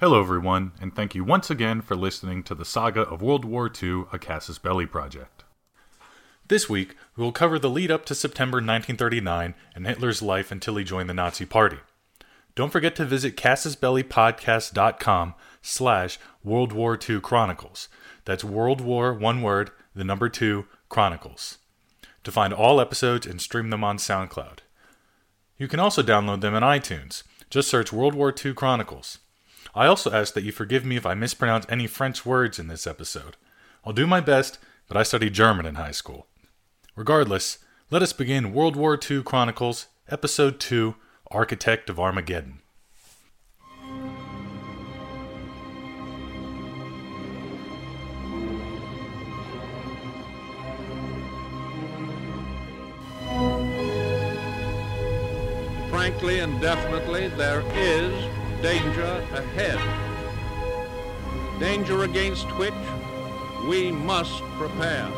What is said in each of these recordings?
Hello, everyone, and thank you once again for listening to the saga of World War II, a Casus Belli project. This week, we will cover the lead up to September 1939 and Hitler's life until he joined the Nazi Party. Don't forget to visit casusbellipodcast.com slash World War II Chronicles. That's World War, one word, the number two, Chronicles. To find all episodes and stream them on SoundCloud. You can also download them on iTunes. Just search World War II Chronicles. I also ask that you forgive me if I mispronounce any French words in this episode. I'll do my best, but I studied German in high school. Regardless, let us begin World War II Chronicles, Episode 2 Architect of Armageddon. Frankly and definitely, there is danger ahead. Danger against which we must prepare.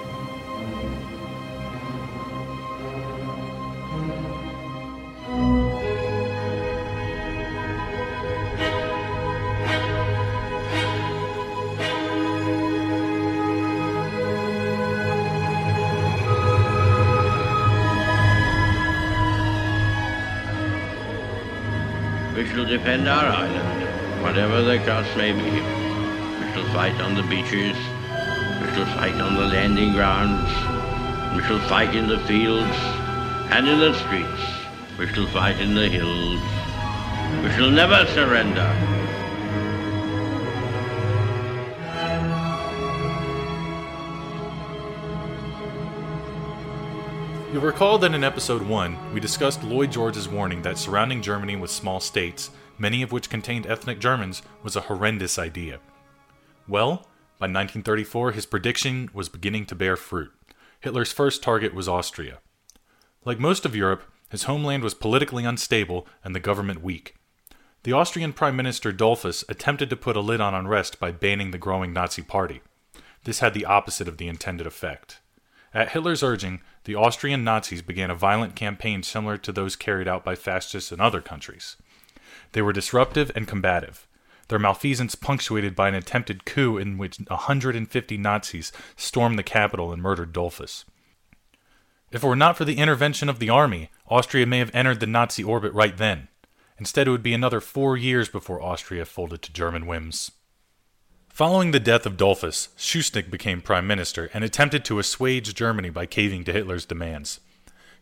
Defend our island, whatever the cost may be. We shall fight on the beaches. We shall fight on the landing grounds. We shall fight in the fields and in the streets. We shall fight in the hills. We shall never surrender. You'll recall that in episode 1, we discussed Lloyd George's warning that surrounding Germany with small states, many of which contained ethnic Germans, was a horrendous idea. Well, by 1934, his prediction was beginning to bear fruit. Hitler's first target was Austria. Like most of Europe, his homeland was politically unstable and the government weak. The Austrian Prime Minister Dollfuss attempted to put a lid on unrest by banning the growing Nazi Party. This had the opposite of the intended effect. At Hitler's urging, the Austrian Nazis began a violent campaign similar to those carried out by fascists in other countries. They were disruptive and combative, their malfeasance punctuated by an attempted coup in which 150 Nazis stormed the capital and murdered Dollfuss. If it were not for the intervention of the army, Austria may have entered the Nazi orbit right then. Instead, it would be another four years before Austria folded to German whims. Following the death of Dollfuss, Schuschnigg became prime minister and attempted to assuage Germany by caving to Hitler's demands.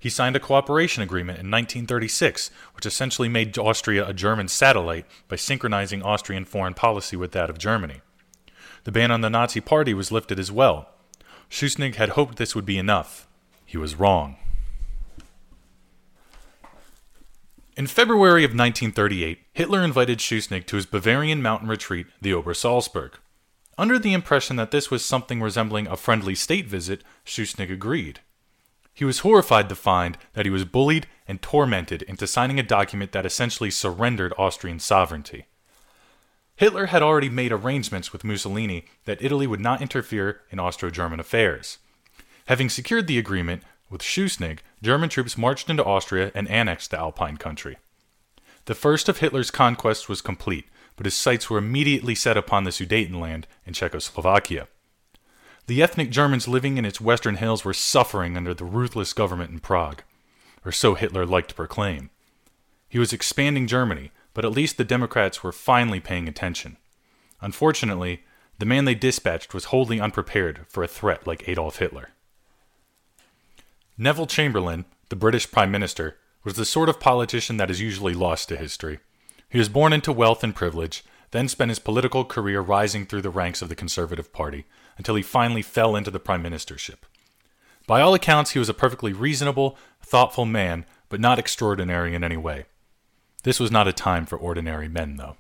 He signed a cooperation agreement in 1936, which essentially made Austria a German satellite by synchronizing Austrian foreign policy with that of Germany. The ban on the Nazi Party was lifted as well. Schuschnigg had hoped this would be enough. He was wrong. In February of 1938, Hitler invited Schuschnigg to his Bavarian mountain retreat, the Obersalzberg. Under the impression that this was something resembling a friendly state visit, Schuschnigg agreed. He was horrified to find that he was bullied and tormented into signing a document that essentially surrendered Austrian sovereignty. Hitler had already made arrangements with Mussolini that Italy would not interfere in Austro German affairs. Having secured the agreement, with Schuschnigg, German troops marched into Austria and annexed the Alpine country. The first of Hitler's conquests was complete, but his sights were immediately set upon the Sudetenland in Czechoslovakia. The ethnic Germans living in its western hills were suffering under the ruthless government in Prague, or so Hitler liked to proclaim. He was expanding Germany, but at least the Democrats were finally paying attention. Unfortunately, the man they dispatched was wholly unprepared for a threat like Adolf Hitler. Neville Chamberlain, the British Prime Minister, was the sort of politician that is usually lost to history. He was born into wealth and privilege, then spent his political career rising through the ranks of the Conservative Party until he finally fell into the prime ministership. By all accounts, he was a perfectly reasonable, thoughtful man, but not extraordinary in any way. This was not a time for ordinary men, though.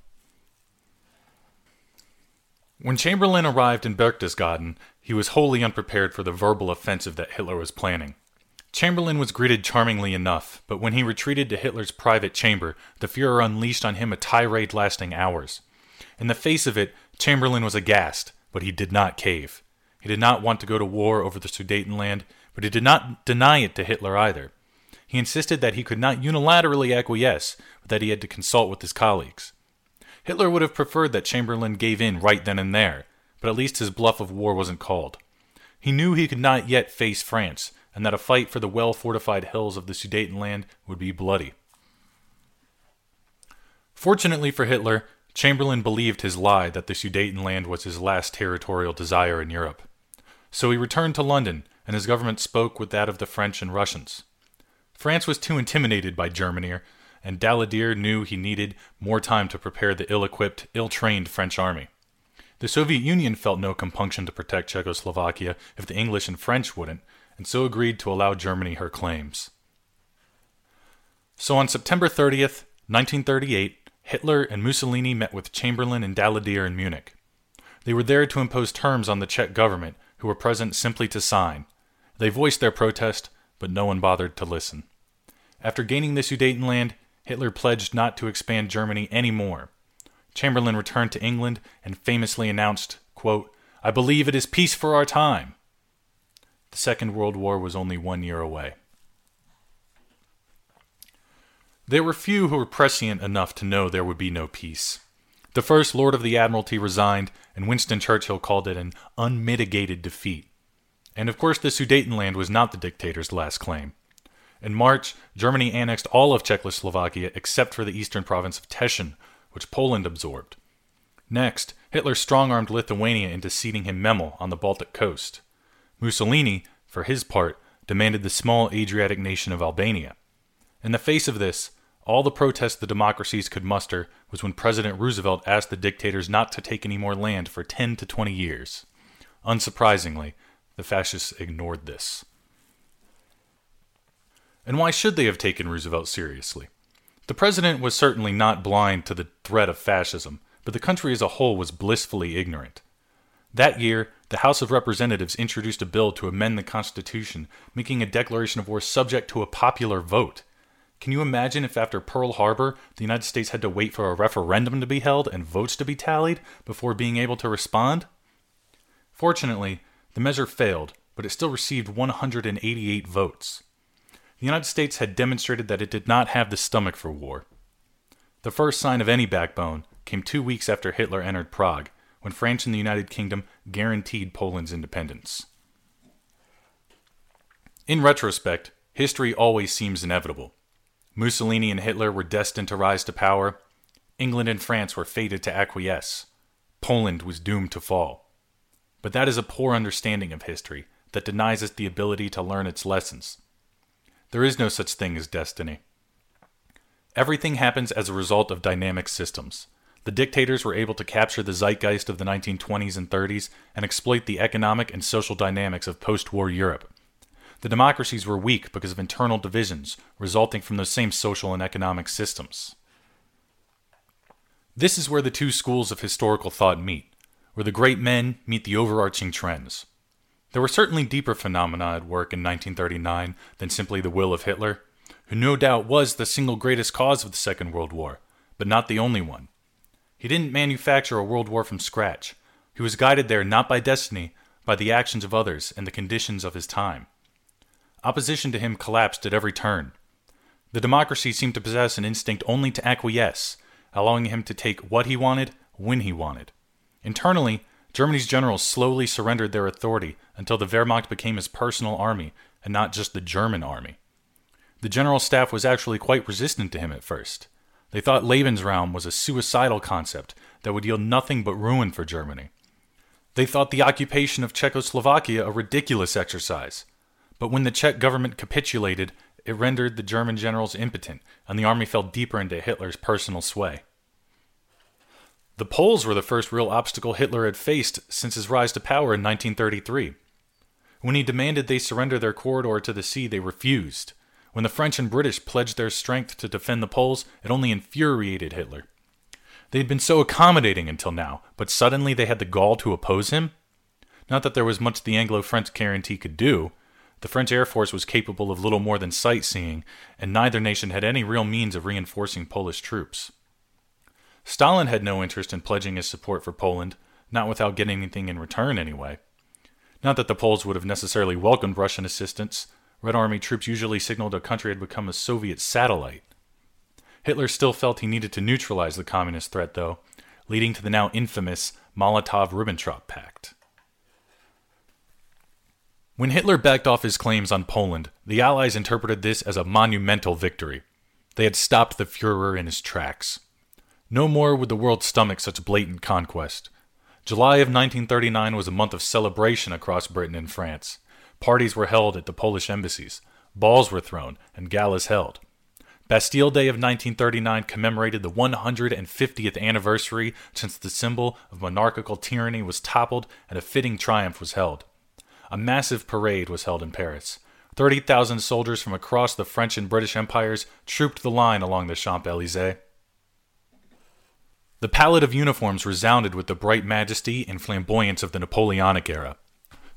When Chamberlain arrived in Berchtesgaden, he was wholly unprepared for the verbal offensive that Hitler was planning. Chamberlain was greeted charmingly enough, but when he retreated to Hitler's private chamber, the Fuhrer unleashed on him a tirade lasting hours. In the face of it, Chamberlain was aghast, but he did not cave. He did not want to go to war over the Sudetenland, but he did not deny it to Hitler either. He insisted that he could not unilaterally acquiesce, but that he had to consult with his colleagues. Hitler would have preferred that Chamberlain gave in right then and there, but at least his bluff of war wasn't called. He knew he could not yet face France, and that a fight for the well fortified hills of the Sudetenland would be bloody. Fortunately for Hitler, Chamberlain believed his lie that the Sudetenland was his last territorial desire in Europe. So he returned to London, and his government spoke with that of the French and Russians. France was too intimidated by Germany, and Daladier knew he needed more time to prepare the ill equipped, ill trained French army. The Soviet Union felt no compunction to protect Czechoslovakia if the English and French wouldn't, and so agreed to allow Germany her claims. So on September 30th, 1938, Hitler and Mussolini met with Chamberlain and Daladier in Munich. They were there to impose terms on the Czech government, who were present simply to sign. They voiced their protest, but no one bothered to listen. After gaining the Sudetenland, Hitler pledged not to expand Germany any more. Chamberlain returned to England and famously announced, quote, I believe it is peace for our time. The Second World War was only one year away. There were few who were prescient enough to know there would be no peace. The First Lord of the Admiralty resigned, and Winston Churchill called it an unmitigated defeat. And of course, the Sudetenland was not the dictator's last claim. In March, Germany annexed all of Czechoslovakia except for the eastern province of Teschen, which Poland absorbed. Next, Hitler strong armed Lithuania into ceding him Memel on the Baltic coast. Mussolini, for his part, demanded the small Adriatic nation of Albania. In the face of this, all the protest the democracies could muster was when President Roosevelt asked the dictators not to take any more land for 10 to 20 years. Unsurprisingly, the fascists ignored this. And why should they have taken Roosevelt seriously? The president was certainly not blind to the threat of fascism, but the country as a whole was blissfully ignorant. That year, the House of Representatives introduced a bill to amend the Constitution, making a declaration of war subject to a popular vote. Can you imagine if after Pearl Harbor, the United States had to wait for a referendum to be held and votes to be tallied before being able to respond? Fortunately, the measure failed, but it still received 188 votes. The United States had demonstrated that it did not have the stomach for war. The first sign of any backbone came two weeks after Hitler entered Prague, when France and the United Kingdom guaranteed Poland's independence. In retrospect, history always seems inevitable. Mussolini and Hitler were destined to rise to power. England and France were fated to acquiesce. Poland was doomed to fall. But that is a poor understanding of history that denies us the ability to learn its lessons. There is no such thing as destiny. Everything happens as a result of dynamic systems. The dictators were able to capture the zeitgeist of the 1920s and 30s and exploit the economic and social dynamics of post war Europe. The democracies were weak because of internal divisions resulting from those same social and economic systems. This is where the two schools of historical thought meet, where the great men meet the overarching trends. There were certainly deeper phenomena at work in 1939 than simply the will of Hitler, who no doubt was the single greatest cause of the Second World War, but not the only one. He didn't manufacture a world war from scratch. He was guided there not by destiny, by the actions of others and the conditions of his time. Opposition to him collapsed at every turn. The democracy seemed to possess an instinct only to acquiesce, allowing him to take what he wanted when he wanted. Internally, Germany's generals slowly surrendered their authority until the Wehrmacht became his personal army and not just the German army. The general staff was actually quite resistant to him at first. They thought Lebensraum was a suicidal concept that would yield nothing but ruin for Germany. They thought the occupation of Czechoslovakia a ridiculous exercise, but when the Czech government capitulated, it rendered the German generals impotent, and the army fell deeper into Hitler's personal sway. The Poles were the first real obstacle Hitler had faced since his rise to power in 1933. When he demanded they surrender their corridor to the sea, they refused. When the French and British pledged their strength to defend the Poles, it only infuriated Hitler. They had been so accommodating until now, but suddenly they had the gall to oppose him? Not that there was much the Anglo French guarantee could do, the French Air Force was capable of little more than sightseeing, and neither nation had any real means of reinforcing Polish troops. Stalin had no interest in pledging his support for Poland, not without getting anything in return anyway. Not that the Poles would have necessarily welcomed Russian assistance. Red Army troops usually signaled a country had become a Soviet satellite. Hitler still felt he needed to neutralize the communist threat, though, leading to the now infamous Molotov Ribbentrop Pact. When Hitler backed off his claims on Poland, the Allies interpreted this as a monumental victory. They had stopped the Fuhrer in his tracks. No more would the world stomach such blatant conquest. July of 1939 was a month of celebration across Britain and France. Parties were held at the Polish embassies, balls were thrown, and galas held. Bastille Day of 1939 commemorated the 150th anniversary since the symbol of monarchical tyranny was toppled and a fitting triumph was held. A massive parade was held in Paris. 30,000 soldiers from across the French and British empires trooped the line along the Champs Elysees. The palette of uniforms resounded with the bright majesty and flamboyance of the Napoleonic era.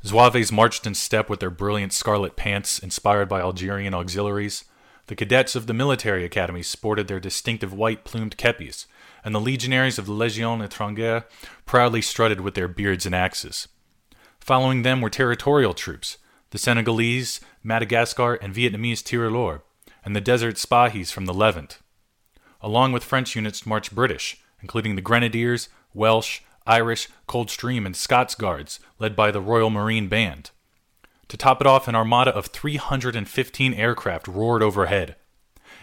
Zouaves marched in step with their brilliant scarlet pants inspired by Algerian auxiliaries. The cadets of the military academies sported their distinctive white plumed kepis, and the legionaries of the Légion étrangère proudly strutted with their beards and axes. Following them were territorial troops, the Senegalese, Madagascar, and Vietnamese Tirailleurs, and the desert Spahis from the Levant. Along with French units marched British, including the Grenadiers, Welsh, Irish, Coldstream, and Scots Guards, led by the Royal Marine Band. To top it off, an armada of 315 aircraft roared overhead.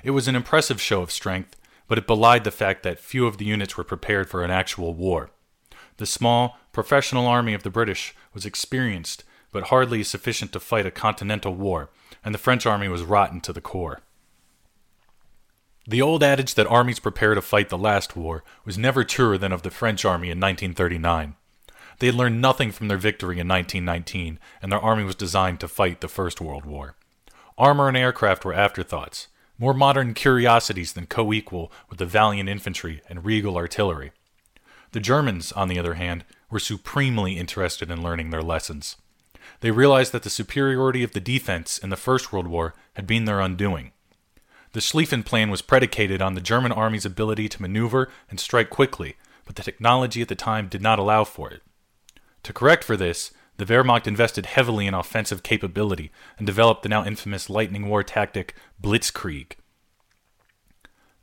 It was an impressive show of strength, but it belied the fact that few of the units were prepared for an actual war. The small, professional army of the British was experienced, but hardly sufficient to fight a continental war, and the French army was rotten to the core. The old adage that armies prepare to fight the last war was never truer than of the French army in 1939. They had learned nothing from their victory in 1919, and their army was designed to fight the First World War. Armor and aircraft were afterthoughts, more modern curiosities than co equal with the valiant infantry and regal artillery. The Germans, on the other hand, were supremely interested in learning their lessons. They realized that the superiority of the defense in the First World War had been their undoing. The Schlieffen Plan was predicated on the German army's ability to maneuver and strike quickly, but the technology at the time did not allow for it. To correct for this, the Wehrmacht invested heavily in offensive capability and developed the now infamous lightning war tactic Blitzkrieg.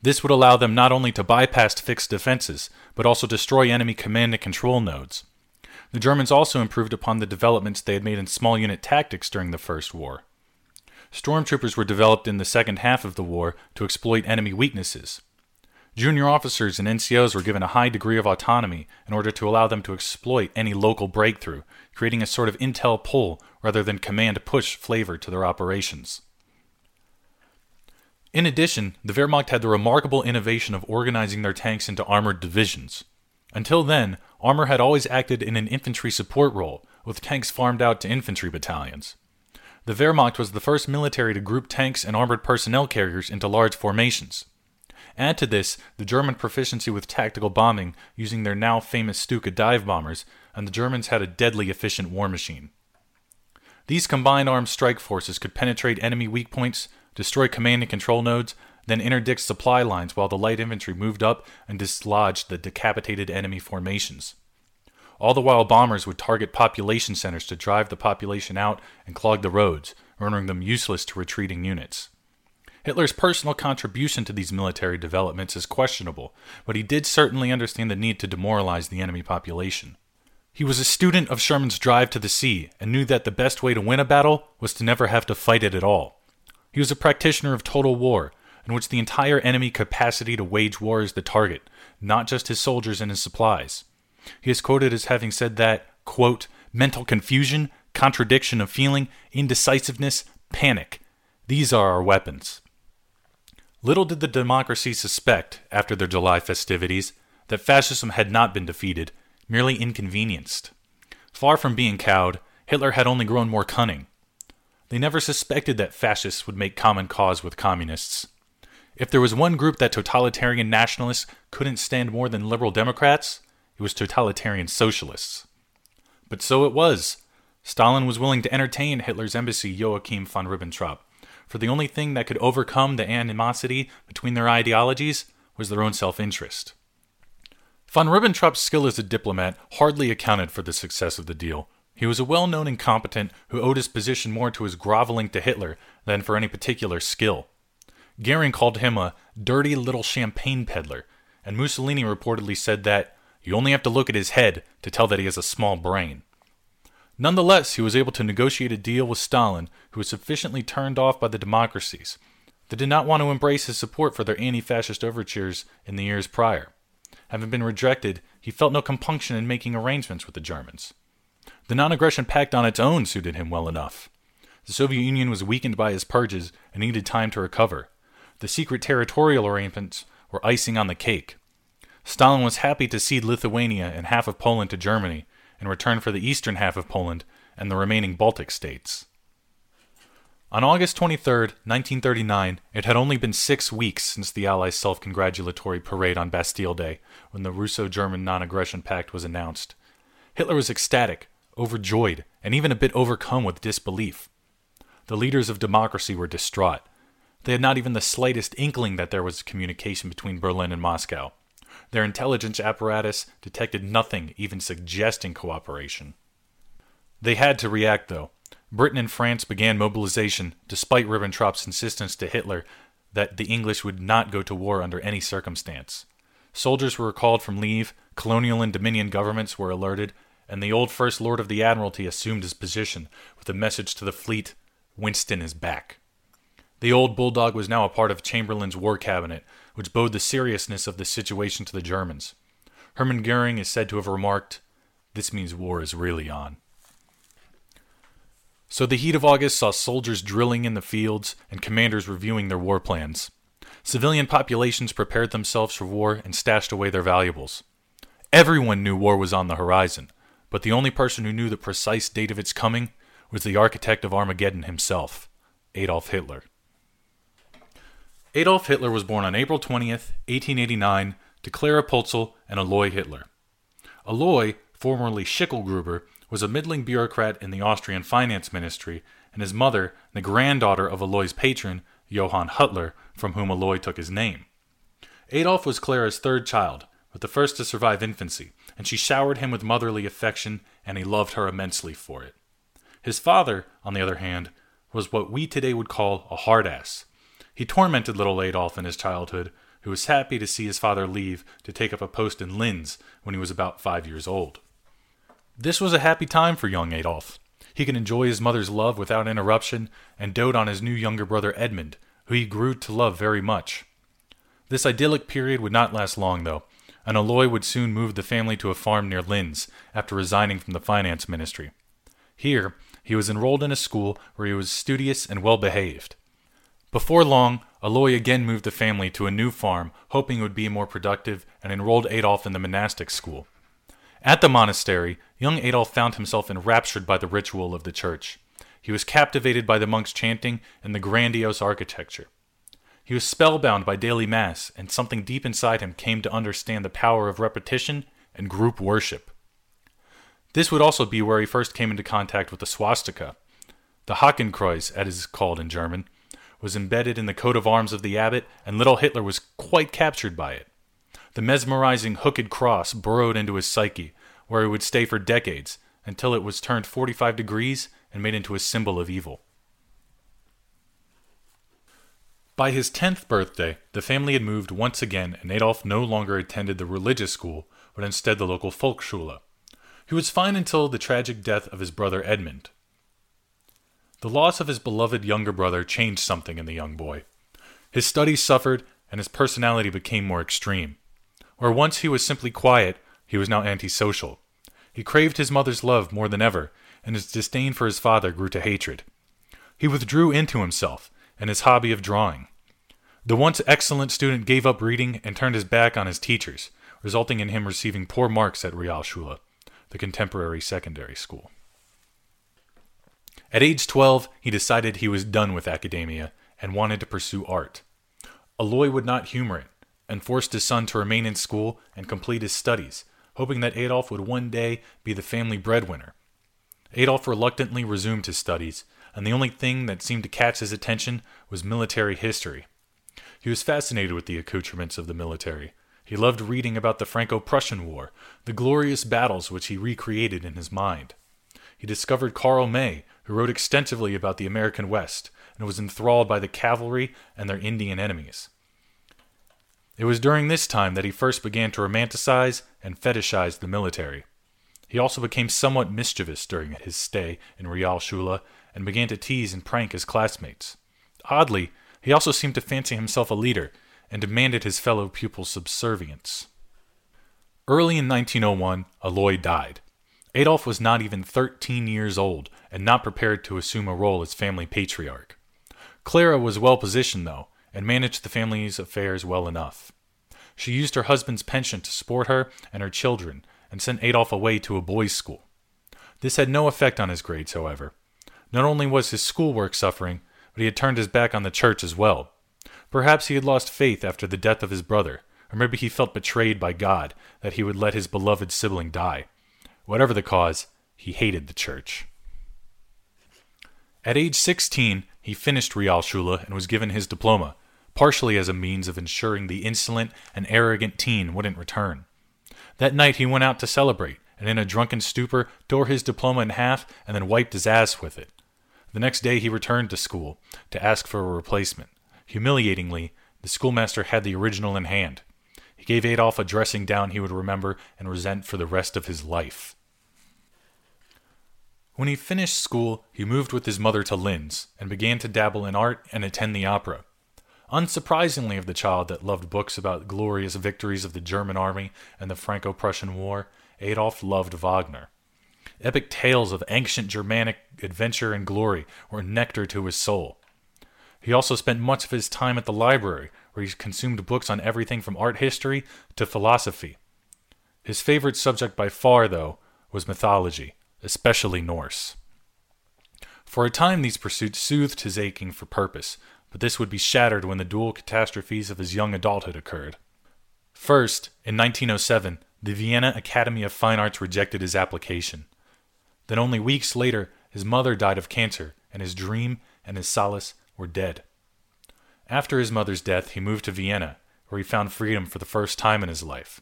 This would allow them not only to bypass fixed defenses, but also destroy enemy command and control nodes. The Germans also improved upon the developments they had made in small unit tactics during the First War. Stormtroopers were developed in the second half of the war to exploit enemy weaknesses. Junior officers and NCOs were given a high degree of autonomy in order to allow them to exploit any local breakthrough, creating a sort of intel pull rather than command push flavor to their operations. In addition, the Wehrmacht had the remarkable innovation of organizing their tanks into armored divisions. Until then, armor had always acted in an infantry support role, with tanks farmed out to infantry battalions. The Wehrmacht was the first military to group tanks and armored personnel carriers into large formations. Add to this the German proficiency with tactical bombing using their now famous Stuka dive bombers, and the Germans had a deadly efficient war machine. These combined armed strike forces could penetrate enemy weak points, destroy command and control nodes, then interdict supply lines while the light infantry moved up and dislodged the decapitated enemy formations. All the while, bombers would target population centers to drive the population out and clog the roads, rendering them useless to retreating units. Hitler's personal contribution to these military developments is questionable, but he did certainly understand the need to demoralize the enemy population. He was a student of Sherman's drive to the sea and knew that the best way to win a battle was to never have to fight it at all. He was a practitioner of total war, in which the entire enemy capacity to wage war is the target, not just his soldiers and his supplies. He is quoted as having said that, quote, mental confusion, contradiction of feeling, indecisiveness, panic. These are our weapons. Little did the democracy suspect, after their July festivities, that fascism had not been defeated, merely inconvenienced. Far from being cowed, Hitler had only grown more cunning. They never suspected that fascists would make common cause with communists. If there was one group that totalitarian nationalists couldn't stand more than liberal Democrats, it was totalitarian socialists. But so it was. Stalin was willing to entertain Hitler's embassy Joachim von Ribbentrop, for the only thing that could overcome the animosity between their ideologies was their own self interest. Von Ribbentrop's skill as a diplomat hardly accounted for the success of the deal. He was a well known incompetent who owed his position more to his groveling to Hitler than for any particular skill. Goering called him a dirty little champagne peddler, and Mussolini reportedly said that You only have to look at his head to tell that he has a small brain. Nonetheless, he was able to negotiate a deal with Stalin, who was sufficiently turned off by the democracies. They did not want to embrace his support for their anti fascist overtures in the years prior. Having been rejected, he felt no compunction in making arrangements with the Germans. The non aggression pact on its own suited him well enough. The Soviet Union was weakened by his purges and needed time to recover. The secret territorial arrangements were icing on the cake. Stalin was happy to cede Lithuania and half of Poland to Germany in return for the eastern half of Poland and the remaining Baltic states. On August 23, 1939, it had only been six weeks since the Allies' self congratulatory parade on Bastille Day when the Russo German non aggression pact was announced. Hitler was ecstatic, overjoyed, and even a bit overcome with disbelief. The leaders of democracy were distraught. They had not even the slightest inkling that there was communication between Berlin and Moscow. Their intelligence apparatus detected nothing even suggesting cooperation. They had to react, though. Britain and France began mobilization, despite Ribbentrop's insistence to Hitler that the English would not go to war under any circumstance. Soldiers were recalled from leave, colonial and dominion governments were alerted, and the old First Lord of the Admiralty assumed his position with a message to the fleet Winston is back. The old bulldog was now a part of Chamberlain's war cabinet, which bode the seriousness of the situation to the Germans. Hermann Goering is said to have remarked, This means war is really on. So the heat of August saw soldiers drilling in the fields and commanders reviewing their war plans. Civilian populations prepared themselves for war and stashed away their valuables. Everyone knew war was on the horizon, but the only person who knew the precise date of its coming was the architect of Armageddon himself, Adolf Hitler. Adolf Hitler was born on April 20th, 1889, to Clara Pölzl and Alois Hitler. Alois, formerly Schicklgruber, was a middling bureaucrat in the Austrian finance ministry, and his mother, the granddaughter of Alois' patron, Johann Hutler, from whom Alois took his name. Adolf was Clara's third child, but the first to survive infancy, and she showered him with motherly affection, and he loved her immensely for it. His father, on the other hand, was what we today would call a hard ass. He tormented little Adolf in his childhood, who was happy to see his father leave to take up a post in Linz when he was about five years old. This was a happy time for young Adolf. He could enjoy his mother's love without interruption and dote on his new younger brother Edmund, who he grew to love very much. This idyllic period would not last long, though, and Alois would soon move the family to a farm near Linz after resigning from the finance ministry. Here, he was enrolled in a school where he was studious and well behaved. Before long, Alois again moved the family to a new farm, hoping it would be more productive, and enrolled Adolf in the monastic school. At the monastery, young Adolf found himself enraptured by the ritual of the church. He was captivated by the monks' chanting and the grandiose architecture. He was spellbound by daily mass, and something deep inside him came to understand the power of repetition and group worship. This would also be where he first came into contact with the swastika. The Hakenkreuz, as it is called in German, was embedded in the coat of arms of the abbot, and little Hitler was quite captured by it. The mesmerizing hooked cross burrowed into his psyche, where it would stay for decades until it was turned 45 degrees and made into a symbol of evil. By his 10th birthday, the family had moved once again, and Adolf no longer attended the religious school, but instead the local Volksschule. He was fine until the tragic death of his brother Edmund. The loss of his beloved younger brother changed something in the young boy. His studies suffered, and his personality became more extreme. Where once he was simply quiet, he was now antisocial. He craved his mother's love more than ever, and his disdain for his father grew to hatred. He withdrew into himself and his hobby of drawing. The once excellent student gave up reading and turned his back on his teachers, resulting in him receiving poor marks at Realschule, the contemporary secondary school. At age 12, he decided he was done with academia and wanted to pursue art. Alois would not humor it and forced his son to remain in school and complete his studies, hoping that Adolf would one day be the family breadwinner. Adolf reluctantly resumed his studies, and the only thing that seemed to catch his attention was military history. He was fascinated with the accoutrements of the military. He loved reading about the Franco Prussian War, the glorious battles which he recreated in his mind. He discovered Karl May, who wrote extensively about the American West, and was enthralled by the cavalry and their Indian enemies. It was during this time that he first began to romanticize and fetishize the military. He also became somewhat mischievous during his stay in Realschule and began to tease and prank his classmates. Oddly, he also seemed to fancy himself a leader and demanded his fellow pupils' subservience. Early in 1901, Alois died. Adolf was not even 13 years old and not prepared to assume a role as family patriarch. Clara was well positioned, though, and managed the family's affairs well enough. She used her husband's pension to support her and her children and sent Adolf away to a boys' school. This had no effect on his grades, however. Not only was his schoolwork suffering, but he had turned his back on the church as well. Perhaps he had lost faith after the death of his brother, or maybe he felt betrayed by God that he would let his beloved sibling die. Whatever the cause, he hated the church. At age 16, he finished Realschule and was given his diploma, partially as a means of ensuring the insolent and arrogant teen wouldn't return. That night he went out to celebrate, and in a drunken stupor tore his diploma in half and then wiped his ass with it. The next day he returned to school to ask for a replacement. Humiliatingly, the schoolmaster had the original in hand. He gave Adolf a dressing down he would remember and resent for the rest of his life. When he finished school, he moved with his mother to Linz and began to dabble in art and attend the opera. Unsurprisingly, of the child that loved books about glorious victories of the German army and the Franco Prussian War, Adolf loved Wagner. Epic tales of ancient Germanic adventure and glory were nectar to his soul. He also spent much of his time at the library, where he consumed books on everything from art history to philosophy. His favorite subject by far, though, was mythology, especially Norse. For a time, these pursuits soothed his aching for purpose, but this would be shattered when the dual catastrophes of his young adulthood occurred. First, in 1907, the Vienna Academy of Fine Arts rejected his application. Then, only weeks later, his mother died of cancer, and his dream and his solace were dead. After his mother's death, he moved to Vienna, where he found freedom for the first time in his life.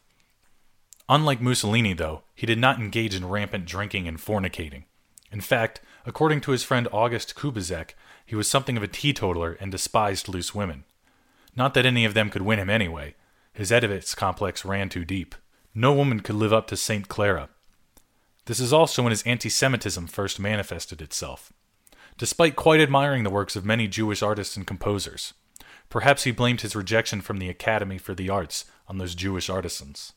Unlike Mussolini, though, he did not engage in rampant drinking and fornicating. In fact, according to his friend August Kubizek, he was something of a teetotaler and despised loose women. Not that any of them could win him anyway. His Oedipus complex ran too deep. No woman could live up to St. Clara. This is also when his anti Semitism first manifested itself. Despite quite admiring the works of many Jewish artists and composers, perhaps he blamed his rejection from the Academy for the Arts on those Jewish artisans.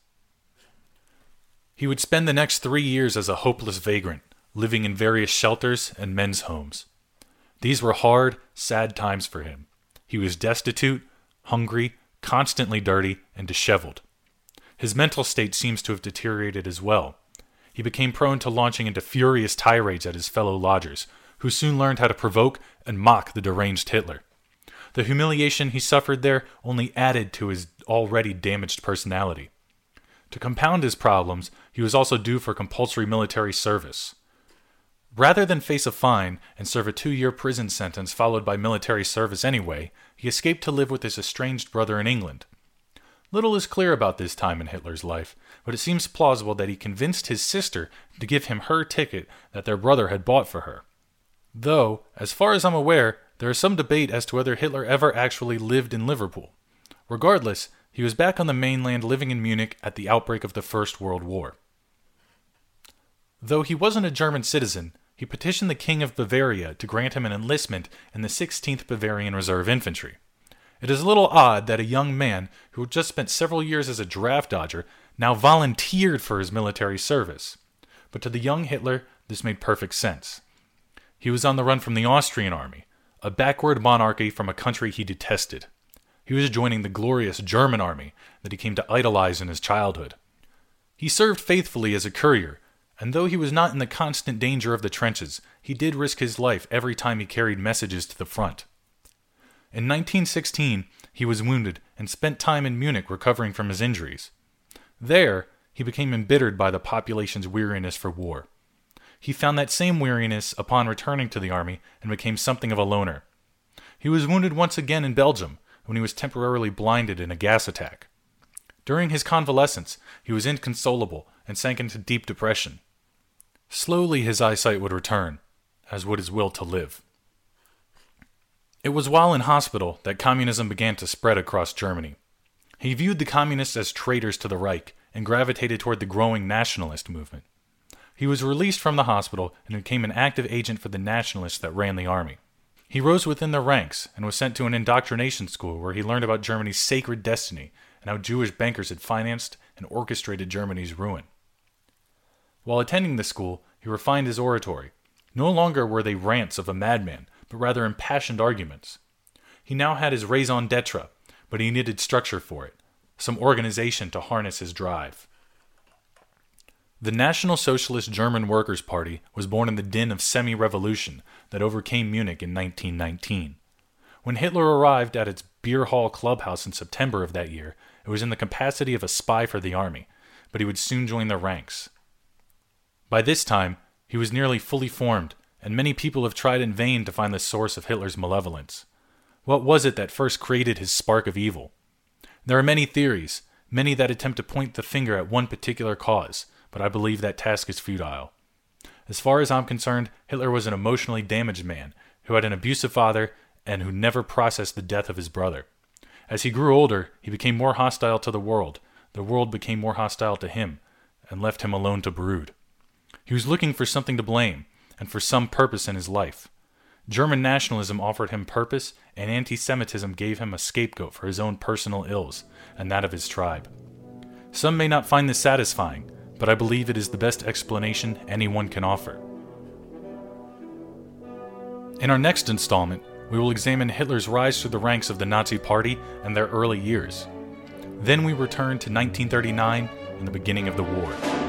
He would spend the next three years as a hopeless vagrant, living in various shelters and men's homes. These were hard, sad times for him. He was destitute, hungry, constantly dirty, and disheveled. His mental state seems to have deteriorated as well. He became prone to launching into furious tirades at his fellow lodgers, who soon learned how to provoke and mock the deranged Hitler. The humiliation he suffered there only added to his already damaged personality. To compound his problems, he was also due for compulsory military service. Rather than face a fine and serve a two year prison sentence followed by military service anyway, he escaped to live with his estranged brother in England. Little is clear about this time in Hitler's life, but it seems plausible that he convinced his sister to give him her ticket that their brother had bought for her. Though, as far as I'm aware, there is some debate as to whether Hitler ever actually lived in Liverpool. Regardless, he was back on the mainland living in Munich at the outbreak of the First World War. Though he wasn't a German citizen, he petitioned the King of Bavaria to grant him an enlistment in the 16th Bavarian Reserve Infantry. It is a little odd that a young man who had just spent several years as a draft dodger now volunteered for his military service. But to the young Hitler, this made perfect sense. He was on the run from the Austrian army, a backward monarchy from a country he detested. He was joining the glorious German army that he came to idolize in his childhood. He served faithfully as a courier, and though he was not in the constant danger of the trenches, he did risk his life every time he carried messages to the front. In 1916, he was wounded and spent time in Munich recovering from his injuries. There, he became embittered by the population's weariness for war. He found that same weariness upon returning to the army and became something of a loner. He was wounded once again in Belgium when he was temporarily blinded in a gas attack. During his convalescence, he was inconsolable and sank into deep depression. Slowly his eyesight would return, as would his will to live. It was while in hospital that communism began to spread across Germany. He viewed the communists as traitors to the Reich and gravitated toward the growing nationalist movement. He was released from the hospital and became an active agent for the nationalists that ran the army. He rose within their ranks and was sent to an indoctrination school where he learned about Germany's sacred destiny and how Jewish bankers had financed and orchestrated Germany's ruin. While attending the school, he refined his oratory. No longer were they rants of a madman, but rather impassioned arguments. He now had his raison d'etre, but he needed structure for it, some organization to harness his drive. The National Socialist German Workers' Party was born in the din of semi revolution that overcame Munich in 1919. When Hitler arrived at its beer hall clubhouse in September of that year, it was in the capacity of a spy for the army, but he would soon join the ranks. By this time, he was nearly fully formed, and many people have tried in vain to find the source of Hitler's malevolence. What was it that first created his spark of evil? There are many theories, many that attempt to point the finger at one particular cause, but I believe that task is futile. As far as I'm concerned, Hitler was an emotionally damaged man who had an abusive father and who never processed the death of his brother. As he grew older, he became more hostile to the world. The world became more hostile to him and left him alone to brood. He was looking for something to blame and for some purpose in his life. German nationalism offered him purpose, and anti Semitism gave him a scapegoat for his own personal ills and that of his tribe. Some may not find this satisfying, but I believe it is the best explanation anyone can offer. In our next installment, we will examine Hitler's rise through the ranks of the Nazi Party and their early years. Then we return to 1939 and the beginning of the war.